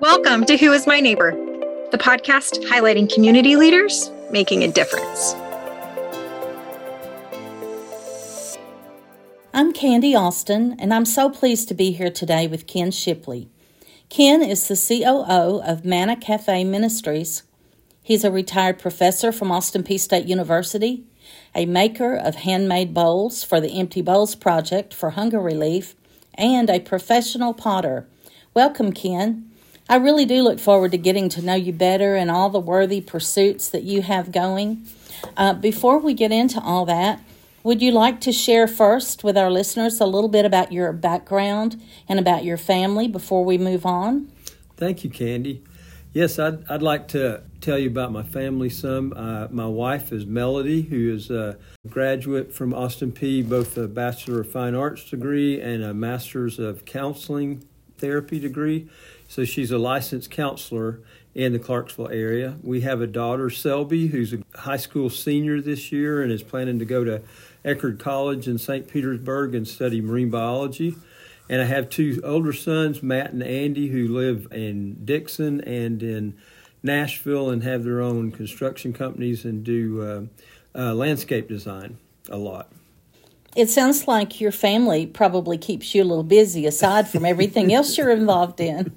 Welcome to Who is My Neighbor, the podcast highlighting community leaders making a difference. I'm Candy Austin, and I'm so pleased to be here today with Ken Shipley. Ken is the COO of Manna Cafe Ministries. He's a retired professor from Austin Peay State University, a maker of handmade bowls for the Empty Bowls Project for hunger relief, and a professional potter. Welcome, Ken. I really do look forward to getting to know you better and all the worthy pursuits that you have going. Uh, before we get into all that, would you like to share first with our listeners a little bit about your background and about your family before we move on? Thank you, Candy. Yes, I'd, I'd like to tell you about my family some. Uh, my wife is Melody, who is a graduate from Austin Peay, both a Bachelor of Fine Arts degree and a Master's of Counseling Therapy degree. So she's a licensed counselor in the Clarksville area. We have a daughter, Selby, who's a high school senior this year and is planning to go to Eckerd College in St. Petersburg and study marine biology. And I have two older sons, Matt and Andy, who live in Dickson and in Nashville and have their own construction companies and do uh, uh, landscape design a lot. It sounds like your family probably keeps you a little busy aside from everything else you're involved in.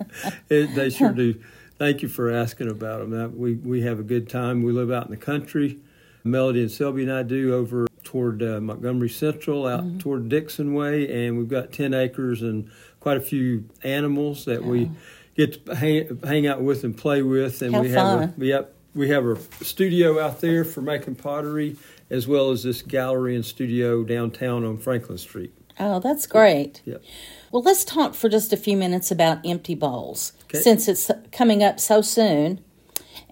it, they sure do. Thank you for asking about them. We, we have a good time. We live out in the country. Melody and Selby and I do over toward uh, Montgomery Central, out mm-hmm. toward Dickson Way, and we've got 10 acres and quite a few animals that we get to hang, hang out with and play with. And we fun. have a, we have we have a studio out there for making pottery, as well as this gallery and studio downtown on Franklin Street. Oh, that's great. Yep. Well, let's talk for just a few minutes about empty bowls Okay. since it's coming up so soon.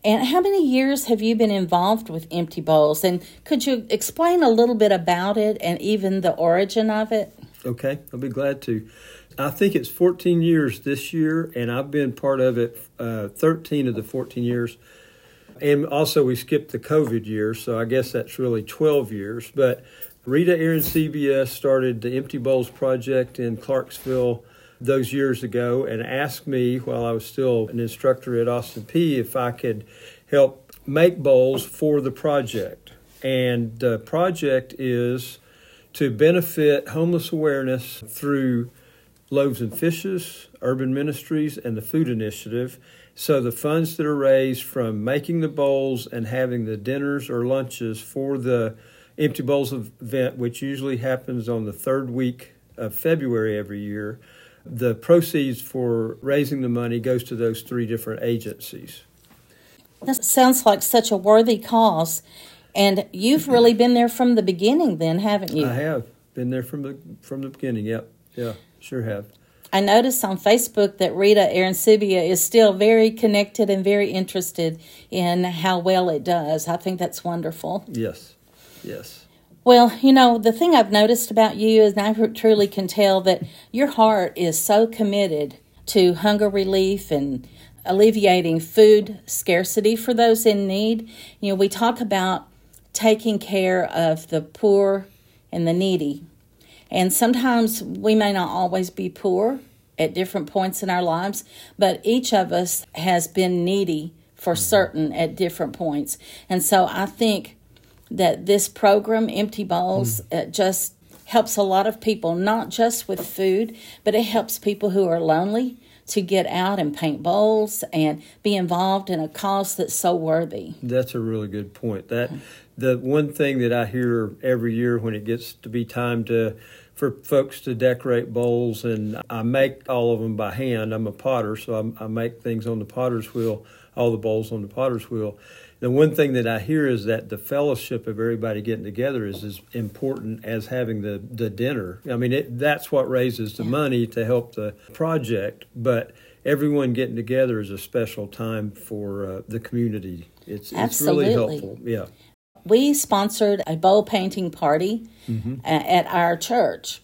And how many years have you been involved with Empty Bowls? And could you explain a little bit about it and even the origin of it? Okay, I'll be glad to. I think it's 14 years this year, and I've been part of it uh, 13 of the 14 years. And also, we skipped the COVID year, so I guess that's really 12 years. But Rita Arancibia started the Empty Bowls Project in Clarksville those years ago and asked me while I was still an instructor at Austin Peay if I could help make bowls for the project. And the project is to benefit homeless awareness through Loaves and Fishes, Urban Ministries, and the Food Initiative. So the funds that are raised from making the bowls and having the dinners or lunches for the Empty Bowls event, which usually happens on the third week of February every year, the proceeds for raising the money goes to those three different agencies. That sounds like such a worthy cause. And you've really been there from the beginning, then, haven't you? I have been there from the from the beginning. Yep, yeah, sure have. I noticed on Facebook that Rita Arancibia is still very connected and very interested in how well it does. I think that's wonderful. Yes, yes. Well, you know, the thing I've noticed about you is I truly can tell that your heart is so committed to hunger relief and alleviating food scarcity for those in need. You know, we talk about taking care of the poor and the needy. And sometimes we may not always be poor at different points in our lives, but each of us has been needy for mm-hmm. certain at different points. And so I think that this program, Empty Bowls, mm. it just helps a lot of people, not just with food, but it helps people who are lonely to get out and paint bowls and be involved in a cause that's so worthy. That's a really good point. That mm. the one thing that I hear every year when it gets to be time to for folks to decorate bowls, and I make all of them by hand. I'm a potter, so I'm, I make things on the potter's wheel, all the bowls on the potter's wheel. The one thing that I hear is that the fellowship of everybody getting together is as important as having the, the dinner. I mean, it, that's what raises the money to help the project, but everyone getting together is a special time for uh, the community. It's, it's really Absolutely. helpful. Yeah. We sponsored a bowl painting party a- at our church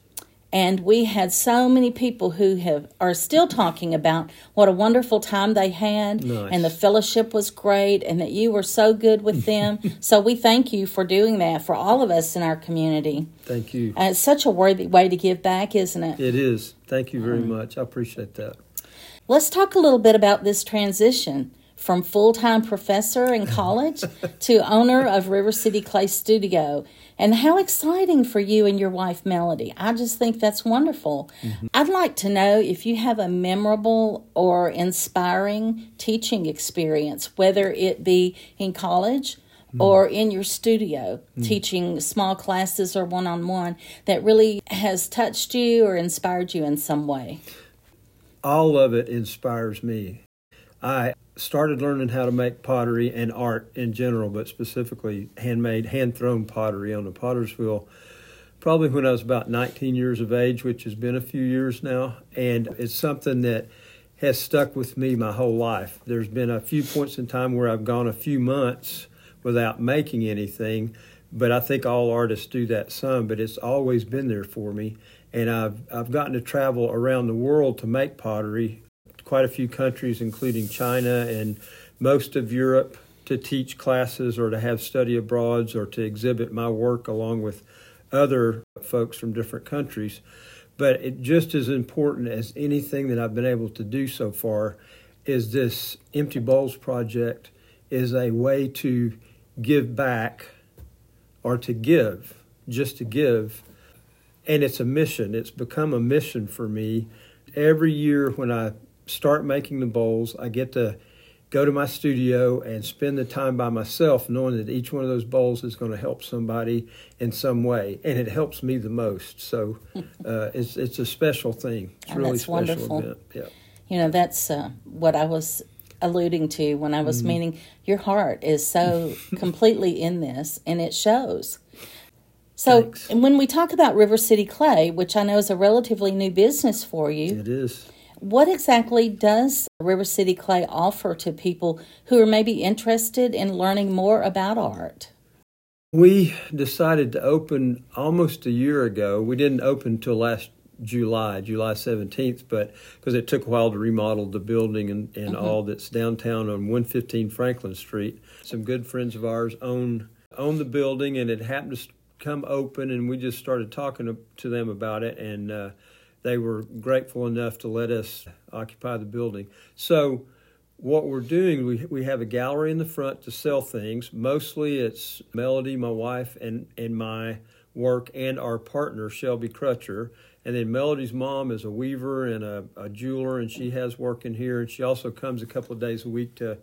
and we had so many people who have are still talking about what a wonderful time they had Nice. and the fellowship was great and that you were so good with them so we thank you for doing that for all of us in our community Thank you. uh, it's such a worthy way to give back isn't it It is. Thank you very mm-hmm. much. I appreciate that. Let's talk a little bit about this transition from full time professor in college to owner of River City Clay Studio. And how exciting for you and your wife, Melody. I just think that's wonderful. Mm-hmm. I'd like to know if you have a memorable or inspiring teaching experience, whether it be in college mm. or in your studio, mm. teaching small classes or one on one, that really has touched you or inspired you in some way. All of it inspires me. I started learning how to make pottery and art in general, but specifically handmade, hand thrown pottery on the potter's wheel probably when I was about 19 years of age, which has been a few years now. And it's something that has stuck with me my whole life. There's been a few points in time where I've gone a few months without making anything, but I think all artists do that some, but it's always been there for me. And I've, I've gotten to travel around the world to make pottery quite a few countries, including China and most of Europe, to teach classes or to have study abroads or to exhibit my work along with other folks from different countries. But it just as important as anything that I've been able to do so far is this Empty Bowls project is a way to give back or to give, just to give. And it's a mission. It's become a mission for me. Every year when I start making the bowls. I get to go to my studio and spend the time by myself knowing that each one of those bowls is going to help somebody in some way and it helps me the most. So uh, it's it's a special thing. It's and really that's special wonderful. Event. yeah. You know that's uh, what i was alluding to when i was mm. meaning your heart is so completely in this and it shows. So when we talk about river city clay which i know is a relatively new business for you it is what exactly does River City Clay offer to people who are maybe interested in learning more about art? We decided to open almost a year ago. We didn't open until last July, July 17th, but because it took a while to remodel the building and, and mm-hmm. all that's downtown on 115 Franklin Street. Some good friends of ours own own the building, and it happened to come open, and we just started talking to, to them about it, and uh, they were grateful enough to let us occupy the building. So, what we're doing, we, we have a gallery in the front to sell things. Mostly it's Melody, my wife, and, and my work, and our partner, Shelby Crutcher. And then Melody's mom is a weaver and a, a jeweler, and she has work in here. And she also comes a couple of days a week to,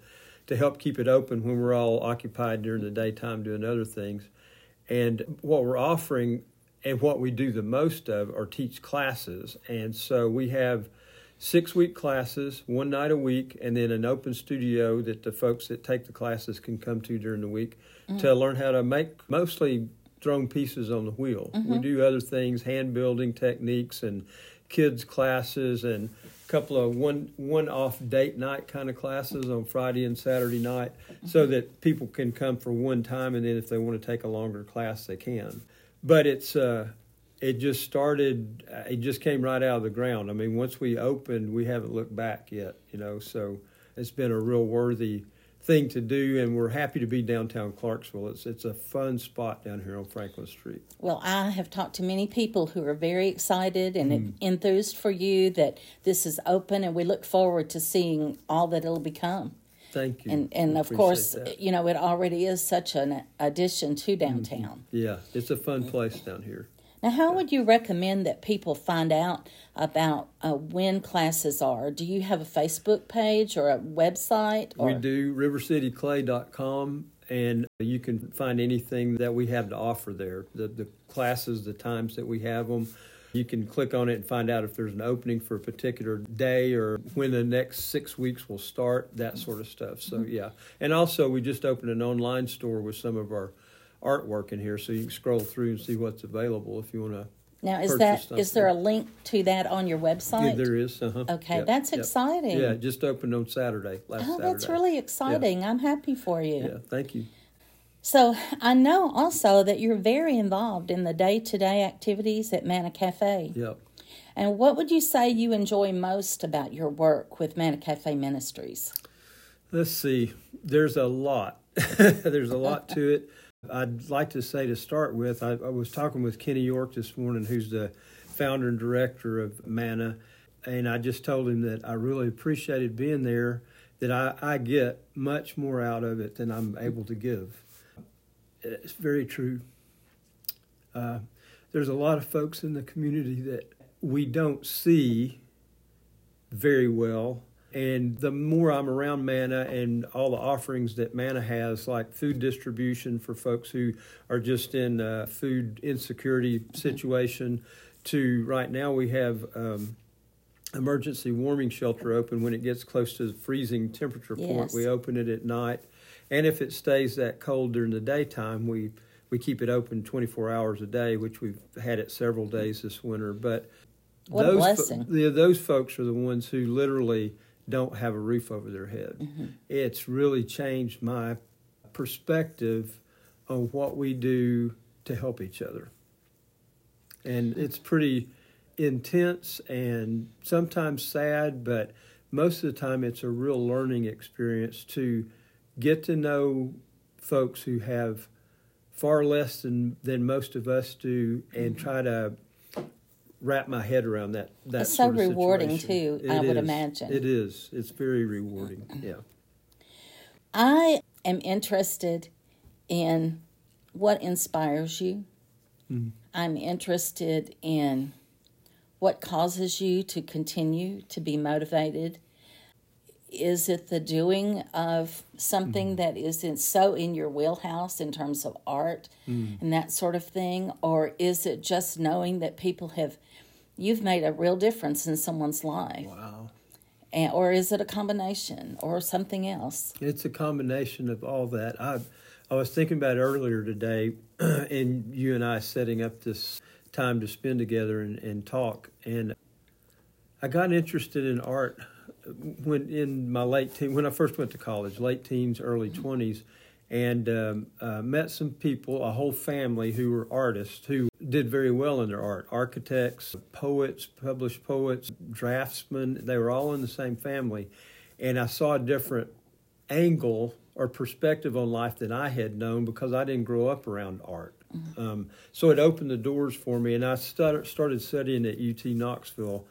to help keep it open when we're all occupied during the daytime doing other things. And what we're offering and what we do the most of are teach classes. And so we have six week classes, one night a week, and then an open studio that the folks that take the classes can come to during the week mm-hmm. to learn how to make mostly thrown pieces on the wheel. Mm-hmm. We do other things, hand building techniques and kids classes and a couple of one one off date night kind of classes on Friday and Saturday night mm-hmm. so that people can come for one time and then if they want to take a longer class they can but it's uh, it just started. It just came right out of the ground. I mean, once we opened, we haven't looked back yet. You know, so it's been a real worthy thing to do, and we're happy to be downtown Clarksville. It's it's a fun spot down here on Franklin Street. Well, I have talked to many people who are very excited and mm. enthused for you that this is open, and we look forward to seeing all that it'll become. Thank you. And and of course, that. you know, it already is such an addition to mm-hmm. downtown. Mm-hmm. Yeah, it's a fun place down here. Now, how would you recommend that people find out about uh, when classes are? Do you have a Facebook page or a website? Or? We do, rivercityclay.com, and you can find anything that we have to offer there the, the classes, the times that we have them. You can click on it and find out if there's an opening for a particular day or when the next six weeks will start, that sort of stuff. So, mm-hmm. yeah. And also, we just opened an online store with some of our artwork in here, so you can scroll through and see what's available if you want to. Now, is that something. is there a link to that on your website? Yeah, there is. Uh-huh. Okay, yeah, that's exciting. Yeah, just opened on Saturday. Last oh, Saturday. that's really exciting. Yeah. I'm happy for you. Yeah, thank you. So I know also that you're very involved in the day to day activities at Manna Cafe. Yep. And what would you say you enjoy most about your work with Manna Cafe Ministries? Let's see. There's a lot. There's a lot to it. I'd like to say to start with, I, I, was talking with Kenny York this morning, who's the founder and director of Manna. and I just told him that I really appreciated being there. That I, I get much more out of it than I'm able to give. It's very true. Uh, there's a lot of folks in the community that we don't see very well and the more I'm around Manna and all the offerings that Manna has, like food distribution for folks who are just in a food insecurity situation, to right now we have um, emergency warming shelter open when it gets close to the freezing temperature point. Yes. We open it at night, and if it stays that cold during the daytime, we we keep it open 24 hours a day, which we've had it several days this winter. But What a those blessing. the, those folks are the ones who literally don't have a roof over their head. Mm-hmm. It's really changed my perspective on what we do to help each other. And it's pretty intense and sometimes sad, but most of the time it's a real learning experience to get to know folks who have far less than, than most of us do and mm-hmm. try to wrap my head around that. that It's so rewarding, too, I would imagine. It is. It's very rewarding. Yeah. I am interested in what inspires you. Mm-hmm. I'm interested in what causes you to continue to be motivated. Is it the doing of something mm-hmm. that is in, so in your wheelhouse in terms of art mm. and that sort of thing? Or is it just knowing that people have, you've made a real difference in someone's life? Wow. And, or is it a combination or something else? It's a combination of all that. I I was thinking about earlier today, and you and I setting up this time to spend together and, and talk. And I got interested in art when in my late teen when I first went to college, late teens, early twenties, and um, uh, met some people, a whole family who were artists who did very well in their art. Architects, poets, published poets, draftsmen. They were all in the same family, and I saw a different angle or perspective on life than I had known because I didn't grow up around art. Um, so it opened the doors for me, and I started, started studying at UT Knoxville.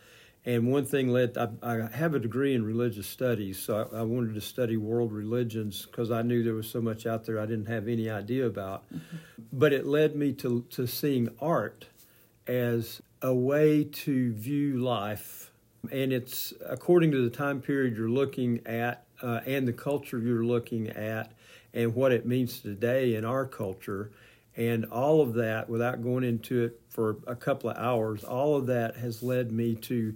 And one thing led, I, I have a degree in religious studies, so I, I wanted to study world religions because I knew there was so much out there I didn't have any idea about. But it led me to, to seeing art as a way to view life. And it's according to the time period you're looking at uh, and the culture you're looking at and what it means today in our culture. And all of that, without going into it for a couple of hours, all of that has led me to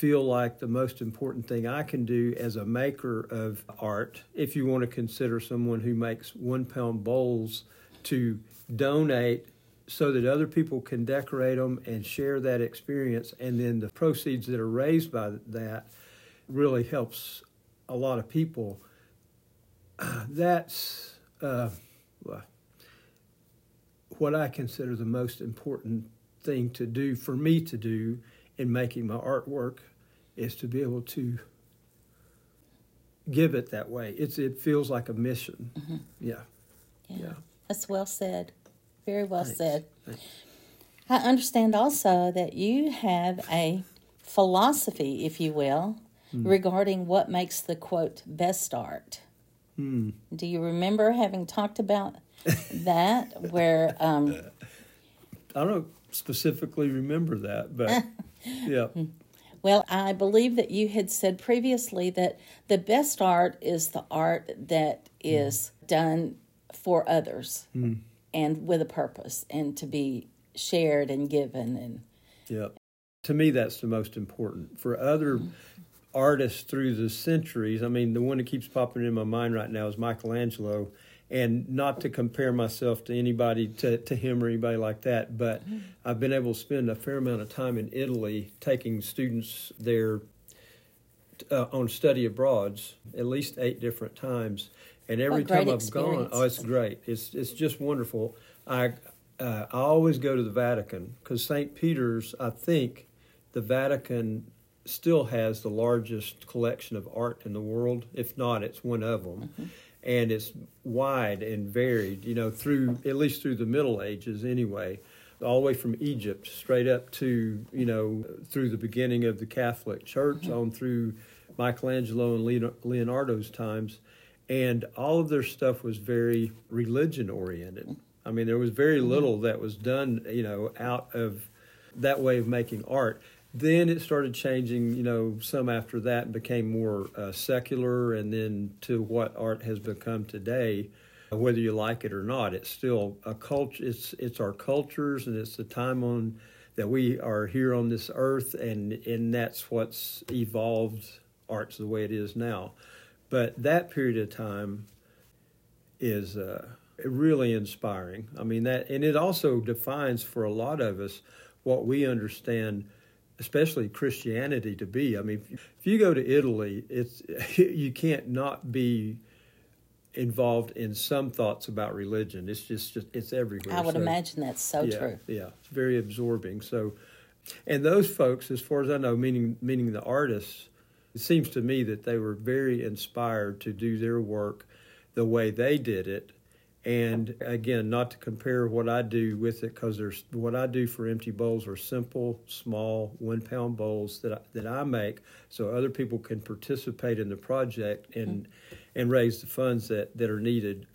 feel like the most important thing I can do as a maker of art, if you want to consider someone who makes one pound bowls, to donate so that other people can decorate them and share that experience. And then the proceeds that are raised by that really helps a lot of people. That's uh, what I consider the most important thing to do for me to do in making my artwork is to be able to give it that way. It's it feels like a mission. Yeah. Yeah. That's well said. Very well Thanks. said. Thanks. I understand also that you have a philosophy, if you will, Hmm. regarding what makes the quote best art. Hmm. Do you remember having talked about that? Where um, I don't specifically remember that, but yeah. Hmm. Well, I believe that you had said previously that the best art is the art that hmm. is done for others hmm. and with a purpose and to be shared and given and Yeah. To me, that's the most important. For other artists through the centuries, I mean, the one that keeps popping in my mind right now is Michelangelo. And not to compare myself to anybody, to, to him or anybody like that, but I've been able to spend a fair amount of time in Italy taking students there uh, on study abroads at least eight different times. And every time I've gone, oh, it's great. It's it's just wonderful. I uh, I always go to the Vatican because St. Peter's. I think the Vatican still has the largest collection of art in the world. If not, it's one of them. Mm-hmm. And it's wide and varied, you know, through at least through the Middle Ages anyway. all the way from Egypt straight up to you know through the beginning of the Catholic Church Mm-hmm. on through Michelangelo and Leonardo's times, and all of their stuff was very religion oriented. I mean, there was very Mm-hmm. little that was done you know out of that way of making art. Then it started changing, you know, some after that became more uh, secular, and then to what art has become today. Whether you like it or not, it's still a culture. It's it's our cultures, and it's the time on that we are here on this earth, and and that's what's evolved arts the way it is now. But that period of time is uh, really inspiring. I mean that, and it also defines for a lot of us what we understand, especially Christianity, to be. I mean, if, you go to Italy, it's you can't not be involved in some thoughts about religion. It's just, just it's everywhere. I would So- imagine that's so yeah, true. Yeah, it's very absorbing. So, and those folks, as far as I know, meaning meaning the artists, it seems to me that they were very inspired to do their work the way they did it. And again, not to compare what I do with it, because there's what I do for Empty Bowls are simple, small, one pound bowls that I, that I make, so other people can participate in the project and and raise the funds that that are needed.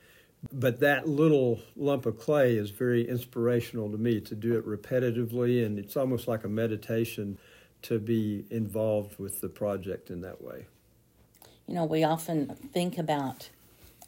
But that little lump of clay is very inspirational to me to do it repetitively and it's almost like a meditation to be involved with the project in that way. You know, we often think about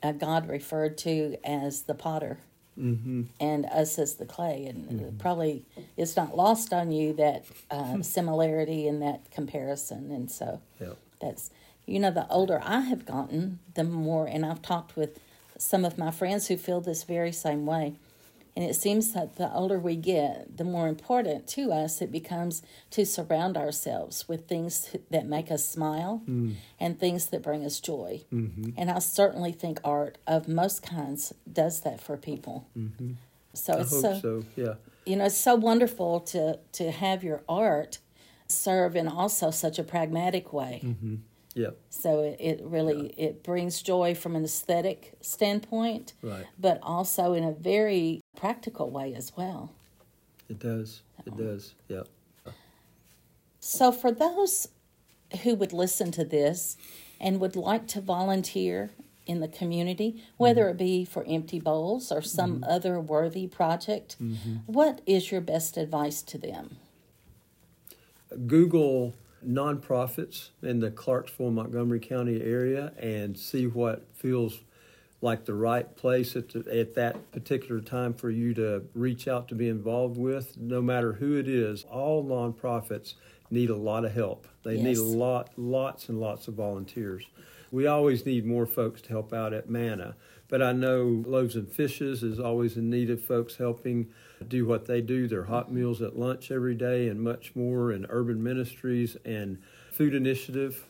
uh, God referred to as the potter mm-hmm. and us as the clay. And probably it's not lost on you that uh, similarity and that comparison. And so yeah that's, you know, the older I have gotten, the more, and I've talked with some of my friends who feel this very same way. And it seems that the older we get, the more important to us it becomes to surround ourselves with things that make us smile and things that bring us joy. Mm-hmm. And I certainly think art of most kinds does that for people. Mm-hmm. So i it's so, so yeah you know it's so wonderful to to have your art serve in also such a pragmatic way. Yeah So it, it really it brings joy from an aesthetic standpoint, Right. but also in a very practical way as well. it does. It does. Yeah So for those who would listen to this and would like to volunteer in the community, whether mm-hmm. it be for empty bowls or some mm-hmm. other worthy project, mm-hmm. what is your best advice to them? Google nonprofits in the Clarksville, Montgomery County area and see what feels like the right place at, the, at that particular time for you to reach out to be involved with. No matter who it is, all nonprofits need a lot of help. They need a lot, lots and lots of volunteers. We always need more folks to help out at Manna, but I know Loaves and Fishes is always in need of folks helping do what they do. Their hot meals at lunch every day and much more, and Urban Ministries and Food Initiative,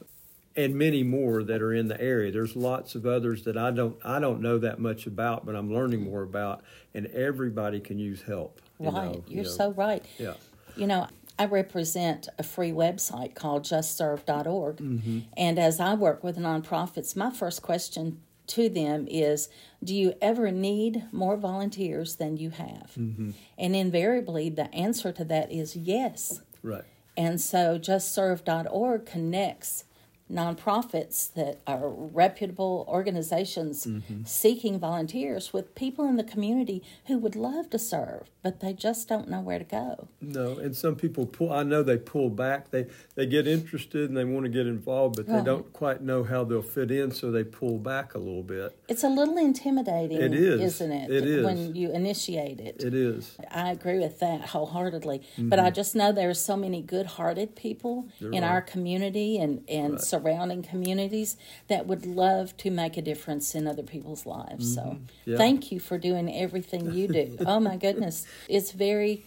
and many more that are in the area. There's lots of others that I don't I don't know that much about, but I'm learning more about, and everybody can use help. you Right, know, you're you know. so right. Yeah. You know, I represent a free website called justserve.org. Mm-hmm. And as I work with nonprofits, my first question to them is Do you ever need more volunteers than you have? Mm-hmm. And invariably, the answer to that is yes. Right. And so justserve.org connects nonprofits that are reputable organizations Mm-hmm. seeking volunteers with people in the community who would love to serve, but they just don't know where to go. No, and some people pull. I know they pull back. They they get interested and they want to get involved, but they Right. don't quite know how they'll fit in, so they pull back a little bit. It's a little intimidating, It is. isn't it? It is. When you initiate it. It is. I agree with that wholeheartedly. But I just know there are so many good hearted people in our community and, and Right. Surrounding communities that would love to make a difference in other people's lives. So Mm-hmm. Yeah. thank you for doing everything you do. oh my goodness. It's very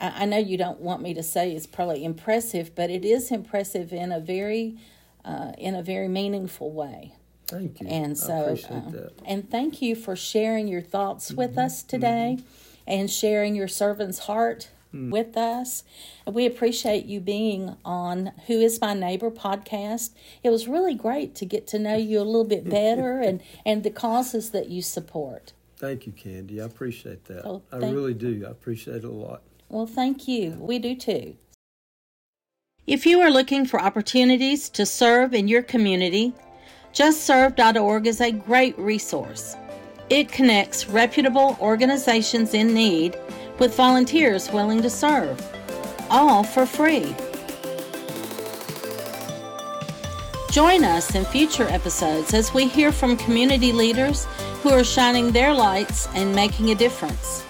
I I know you don't want me to say it's probably impressive, but it is impressive in a very uh, in a very meaningful way. Thank you. And so, uh, and thank you for sharing your thoughts with Mm-hmm. us today and sharing your servant's heart. Mm. with us. We appreciate you being on Who is My Neighbor podcast. It was really great to get to know you a little bit better and, and the causes that you support. Thank you, Candy. I appreciate that. Oh, I really do. I appreciate it a lot. Well, thank you. We do too. If you are looking for opportunities to serve in your community, JustServe.org is a great resource. It connects reputable organizations in need with volunteers willing to serve, all for free. Join us in future episodes as we hear from community leaders who are shining their lights and making a difference.